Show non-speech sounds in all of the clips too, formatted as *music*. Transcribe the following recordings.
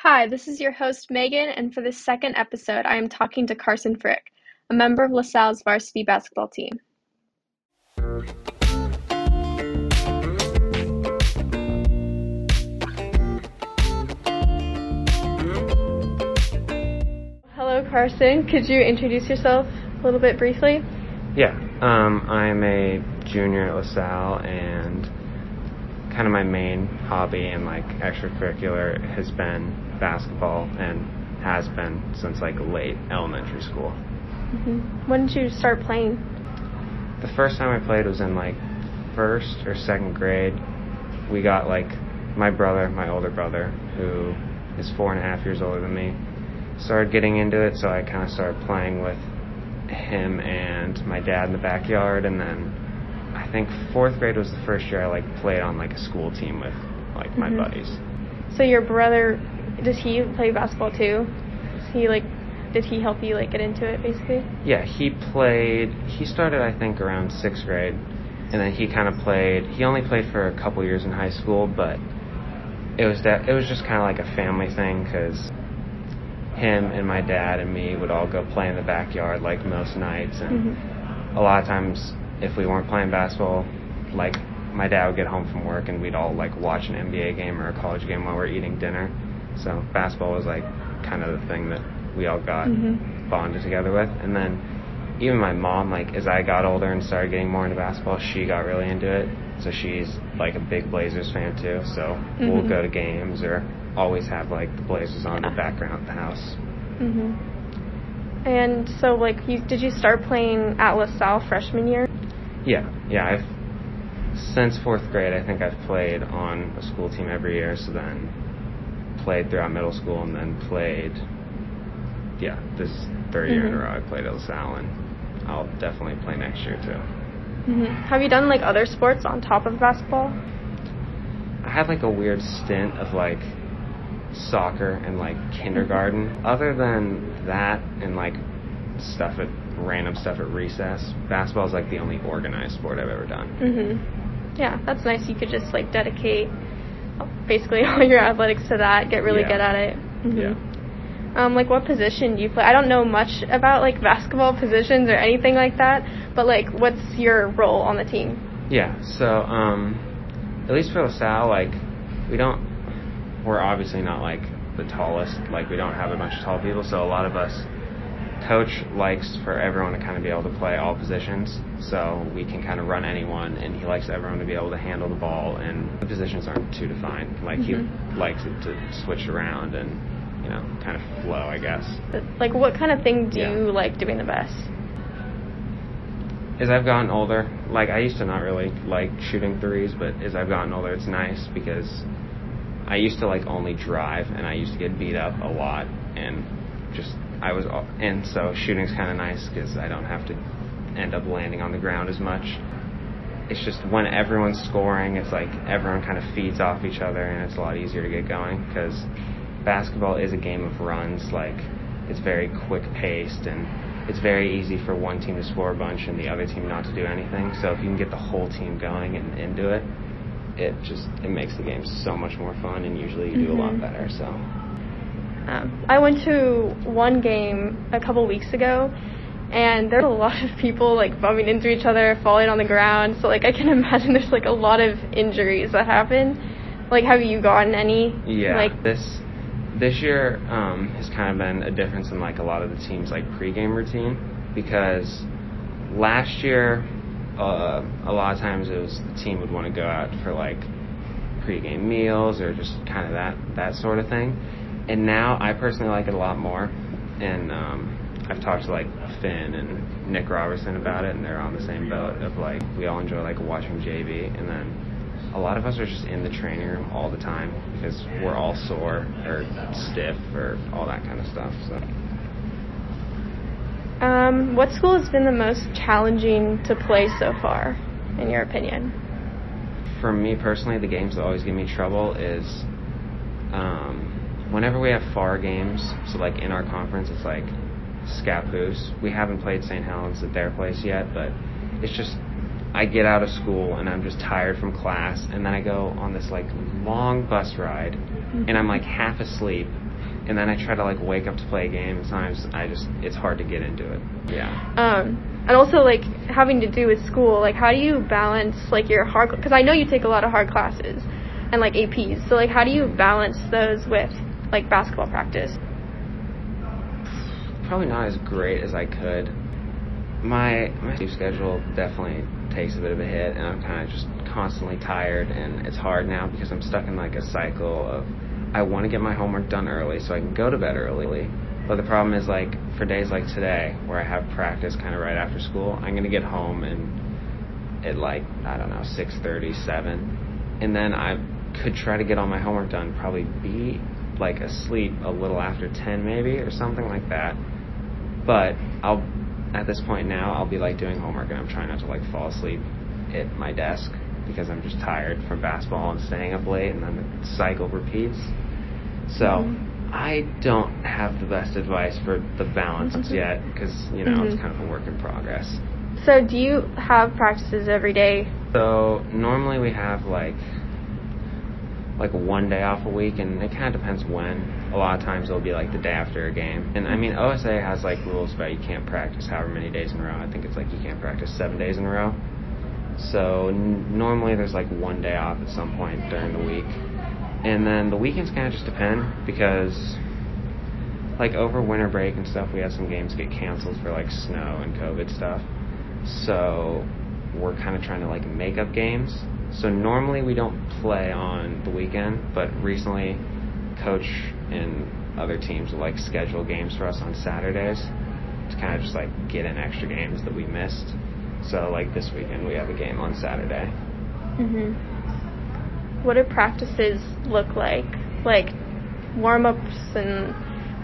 Hi, this is your host Megan, and for this second episode, I am talking to Carson Frick, a member of LaSalle's varsity basketball team. Hello, Carson. Could you introduce yourself a little bit briefly? Yeah, um, I'm a junior at LaSalle, and kind of my main hobby and like extracurricular has been basketball, and has been since like late elementary school. Mm-hmm. When did you start playing? The first time I played was in like first or second grade. We got like my brother, my older brother, who is four and a half years older than me, started getting into it, so I kind of started playing with him and my dad in the backyard, and then I think fourth grade was the first year I like played on like a school team with like my mm-hmm. buddies. So your brother, does he play basketball too? Is he like, did he help you like get into it basically? Yeah, he played. He started I think around sixth grade, and then he kind of played. He only played for a couple years in high school, but it was that it was just kind of like a family thing because him and my dad and me would all go play in the backyard like most nights and mm-hmm. a lot of times if we weren't playing basketball like my dad would get home from work and we'd all like watch an NBA game or a college game while we're eating dinner so basketball was like kind of the thing that we all got mm-hmm. bonded together with and then even my mom like as I got older and started getting more into basketball she got really into it so she's like a big Blazers fan too so mm-hmm. we'll go to games or always have like the Blazers on yeah. the background of the house. Mhm. And so, like, you did you start playing at LaSalle freshman year? Yeah, yeah. I've since fourth grade. I think I've played on a school team every year. So then played throughout middle school, and then played. Yeah, this 3rd mm-hmm. year in a mm-hmm. row I played at LaSalle, and I'll definitely play next year too. Mm-hmm. Have you done like other sports on top of basketball? I had like a weird stint of like soccer and like kindergarten. Other than that and like stuff at random stuff at recess, basketball is like the only organized sport I've ever done. Mhm. Yeah, that's nice. You could just like dedicate basically *laughs* all your athletics to that. Get really yeah. good at it. Mm-hmm. Yeah. Um, like what position do you play? I don't know much about like basketball positions or anything like that, but like what's your role on the team? Yeah, so um, at least for LaSalle, like we don't we're obviously not like the tallest. Like we don't have a bunch of tall people, so a lot of us coach likes for everyone to kind of be able to play all positions so we can kind of run anyone and he likes everyone to be able to handle the ball and the positions aren't too defined like mm-hmm. he likes it to switch around and you know kind of flow i guess like what kind of thing do yeah. you like doing the best as i've gotten older like i used to not really like shooting threes but as i've gotten older it's nice because I used to like only drive, and I used to get beat up a lot, and just I was, and so shooting's kind of nice because I don't have to end up landing on the ground as much. It's just when everyone's scoring, it's like everyone kind of feeds off each other, and it's a lot easier to get going because basketball is a game of runs. Like it's very quick paced, and it's very easy for one team to score a bunch and the other team not to do anything. So if you can get the whole team going and into it, it just it makes the game so much more fun, and usually you do mm-hmm. a lot mm-hmm. better. So. Um, I went to one game a couple weeks ago, and there's a lot of people like bumping into each other, falling on the ground. So like I can *laughs* imagine there's like a lot of injuries that happen. Like, have you gotten any? Yeah. Like this this year um, has kind of been a difference in like a lot of the teams' like pregame routine because last year uh, a lot of times it was the team would want to go out for like pregame meals or just kind of that that sort of thing. And now I personally like it a lot more. And um, I've talked to like Finn and Nick Robertson about it, and they're on the same boat of like we all enjoy like watching JV, and then a lot of us are just in the training room all the time because we're all sore or stiff or all that kind of stuff. So. Um, what school has been the most challenging to play so far, in your opinion? For me personally, the games that always give me trouble is um, whenever we have far games. So, like in our conference, it's like Scappoose. We haven't played St. Helens at their place yet, but it's just I get out of school and I'm just tired from class, and then I go on this like long bus ride and I'm like half asleep, and then I try to like wake up to play a game. And sometimes I just it's hard to get into it. Yeah. Um, and also like having to do with school, like how do you balance like your hard? Because I know you take a lot of hard classes and like APs. So like how do you balance those with like basketball practice? Probably not as great as I could. My my sleep schedule definitely takes a bit of a hit, and I'm kind of just constantly tired, and it's hard now because I'm stuck in like a cycle of I want to get my homework done early so I can go to bed early. But the problem is like for days like today where I have practice kind of right after school, I'm gonna get home and at like I don't know six thirty seven, and then I could try to get all my homework done, probably be like asleep a little after 10 maybe or something like that. But I'll at this point now I'll be like doing homework and I'm trying not to like fall asleep at my desk because I'm just tired from basketball and staying up late and then the cycle repeats. So mm-hmm. I don't have the best advice for the balance mm-hmm. yet because you know mm-hmm. it's kind of a work in progress. So do you have practices every day? So normally we have like like one day off a week, and it kind of depends when. A lot of times it'll be like the day after a game. And I mean, OSA has like rules about you can't practice however many days in a row. I think it's like you can't practice seven days in a row. So n- normally there's like one day off at some point during the week. And then the weekends kind of just depend because like over winter break and stuff, we had some games get canceled for like snow and COVID stuff. So we're kind of trying to like make up games so normally we don't play on the weekend, but recently, coach and other teams will like schedule games for us on Saturdays to kind of just like get in extra games that we missed. So like this weekend we have a game on Saturday. Mhm. What do practices look like? Like warm ups and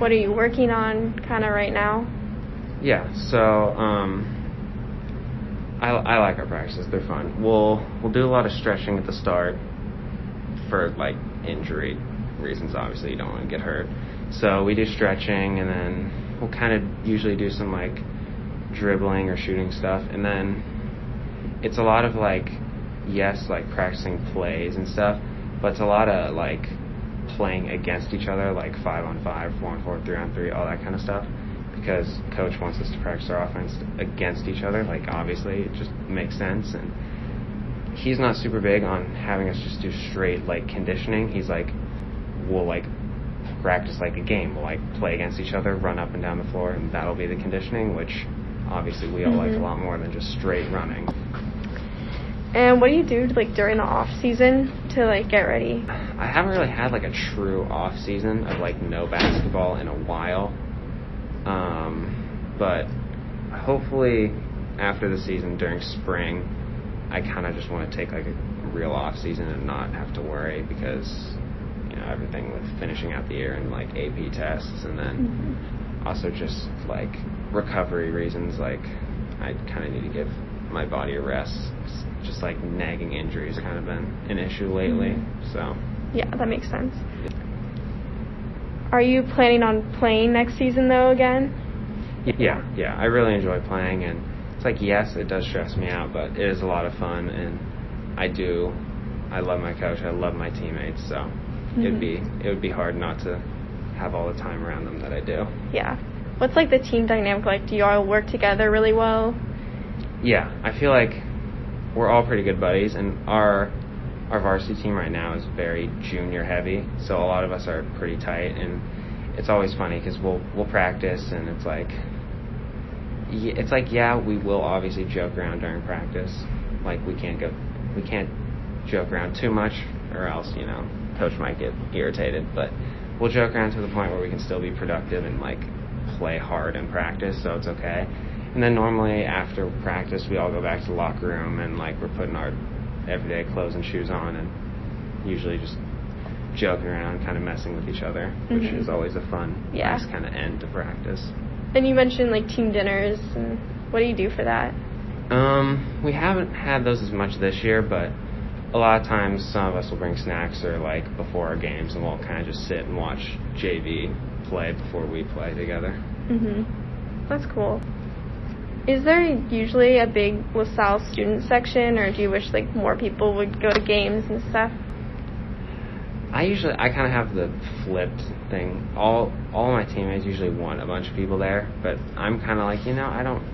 what are you working on kind of right now? Yeah. So um I, I like our practices. They're fun. We'll we'll do a lot of stretching at the start for like injury reasons. Obviously, you don't want to get hurt. So we do stretching, and then we'll kind of usually do some like dribbling or shooting stuff, and then it's a lot of like yes, like practicing plays and stuff, but it's a lot of like playing against each other, like five on five, four on four, three on three, all that kind of stuff because coach wants us to practice our offense against each other. Like obviously, it just makes sense. And he's not super big on having us just do straight like conditioning. He's like, we'll like practice like a game. We'll like play against each other, run up and down the floor, and that'll be the conditioning. Which obviously we all mm-hmm. like a lot more than just straight running. And what do you do like during the off season to like get ready? I haven't really had like a true off season of like no basketball in a while. Um, but hopefully, after the season during spring, I kind of just want to take like a real off season and not have to worry because you know everything with finishing out the year and like AP tests and then mm-hmm. also just like recovery reasons like I kind of need to give my body a rest. Just like nagging injuries kind of been an issue lately. Mm-hmm. So yeah, that makes sense. Are you planning on playing next season though again? Yeah, yeah. I really enjoy playing, and it's like yes, it does stress me out, but it is a lot of fun, and I do. I love my coach. I love my teammates, so mm-hmm. it'd be it would be hard not to have all the time around them that I do. Yeah. What's like the team dynamic like? Do you all work together really well? Yeah, I feel like we're all pretty good buddies, and our our varsity team right now is very junior heavy, so a lot of us are pretty tight, and it's always funny because we'll we'll practice, and it's like it's like yeah, we will obviously joke around during practice, like we can't go we can't joke around too much, or else you know coach might get irritated, but we'll joke around to the point where we can still be productive and like play hard in practice, so it's okay. And then normally after practice, we all go back to the locker room and like we're putting our everyday clothes and shoes on and usually just joking around, kind of messing with each other, mm-hmm. which is always a fun, yeah. nice kind of end to practice. And you mentioned like team dinners. And what do you do for that? Um, we haven't had those as much this year, but a lot of times some of us will bring snacks or like before our games, and we'll kind of just sit and watch JV play before we play together. Mhm. That's cool. Is there usually a big LaSalle student section, or do you wish like more people would go to games and stuff? I usually I kind of have the flipped thing. All all my teammates usually want a bunch of people there, but I'm kind of like you know I don't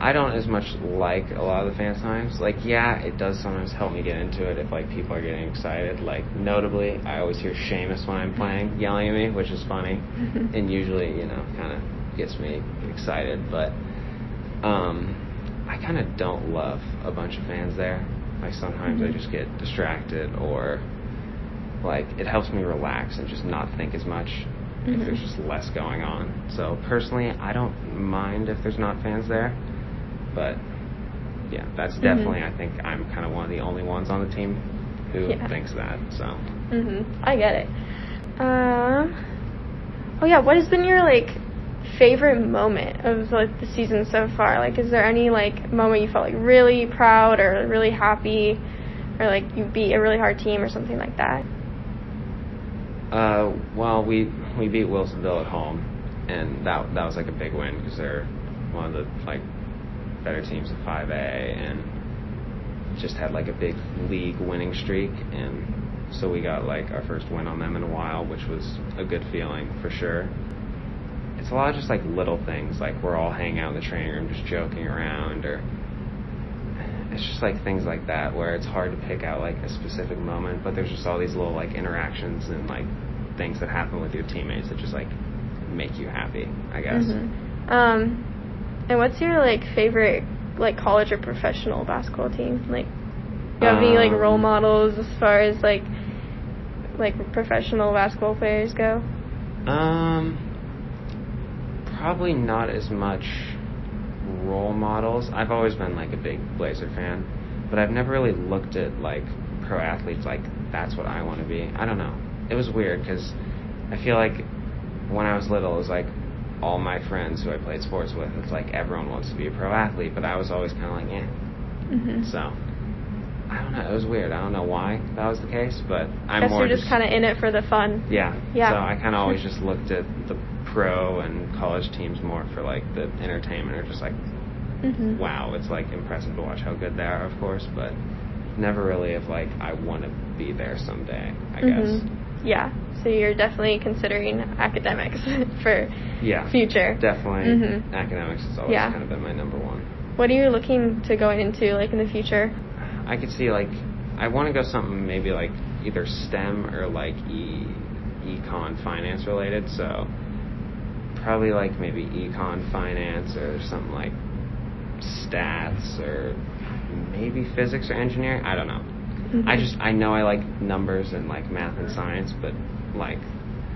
I don't as much like a lot of the fan times. Like yeah, it does sometimes help me get into it if like people are getting excited. Like notably, I always hear Seamus when I'm playing yelling at me, which is funny, *laughs* and usually you know kind of gets me excited. But um, I kind of don't love a bunch of fans there. Like sometimes I just get distracted or like it helps me relax and just not think as much Mm-hmm. if there's just less going on. So personally, I don't mind if there's not fans there, but yeah, that's Mm-hmm. definitely I think I'm kind of one of the only ones on the team who Yeah. thinks that. So Mhm. I get it. Um. Oh yeah. What has been your like favorite moment of like the season so far? Like, is there any like moment you felt like really proud or really happy, or like you beat a really hard team or something like that? Uh, well, we we beat Wilsonville at home, and that that was like a big win because they're one of the like better teams in 5A, and just had like a big league winning streak, and so we got like our first win on them in a while, which was a good feeling for sure. It's a lot of just like little things, like we're all hanging out in the training room just joking around, or it's just like things like that where it's hard to pick out like a specific moment, but there's just all these little like interactions and like things that happen with your teammates that just like make you happy, I guess. Mhm. Um. And what's your like favorite like college or professional basketball team? Like, do you have any like role Um, models as far as like like professional basketball players go? Um, probably not as much role models. I've always been like a big Blazer fan, but I've never really looked at like pro athletes like that's what I want to be. I don't know. It was weird because I feel like when I was little, it was like all my friends who I played sports with. It's like everyone wants to be a pro athlete, but I was always kind of like, eh. Mm-hmm. So I don't know. It was weird. I don't know why that was the case, but I'm Guess more you're just kind of in it for the fun. yeah. Yeah. So I kind of always *laughs* just looked at the pro and college teams more for like the entertainment or just like, Mm-hmm. wow, it's like impressive to watch how good they are, of course, but never really of like, I want to be there someday, I guess. Mhm. Yeah. So you're definitely considering academics *laughs* for Yeah. future. Definitely. Mhm. Academics has always Yeah. kind of been my number one. What are you looking to go into like in the future? I could see like, I want to go something maybe like either STEM or like e econ finance related. So probably like maybe econ finance or something like stats or maybe physics or engineering. I don't know. I Mhm. just I know I like numbers and like math and science, but like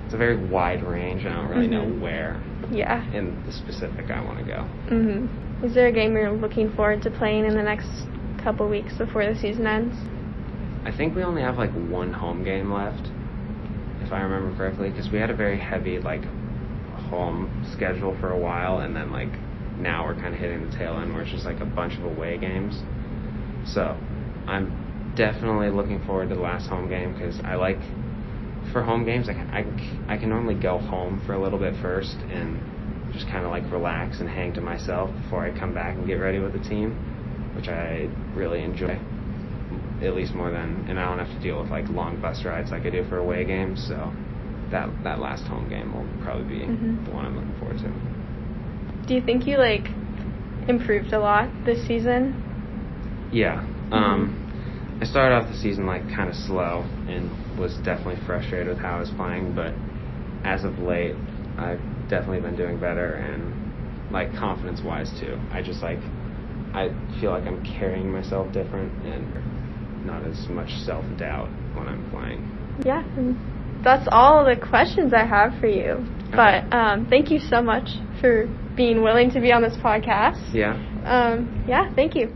it's a very wide range. I don't really know Mhm. where Yeah. in the specific I want to go. Mhm. Is there a game you're looking forward to playing in the next couple weeks before the season ends? I think we only have like one home game left, if I remember correctly, because we had a very heavy like home schedule for a while, and then like now we're kind of hitting the tail end where it's just like a bunch of away games. So I'm definitely looking forward to the last home game because I like for home games I can, I I can normally go home for a little bit first and just kind of like relax and hang to myself before I come back and get ready with the team, which I really enjoy at least more than, and I don't have to deal with like long bus rides like I do for away games. So that that last home game will probably be Mhm. the one I'm looking forward to. Do you think you like improved a lot this season? Yeah. Um, I started off the season like kind of slow and was definitely frustrated with how I was playing, but as of late, I've definitely been doing better and like confidence wise too. I just like I feel like I'm carrying myself different and not as much self doubt when I'm playing. Yeah. That's all the questions I have for you. But um, thank you so much for being willing to be on this podcast. Yeah. Um, yeah, thank you.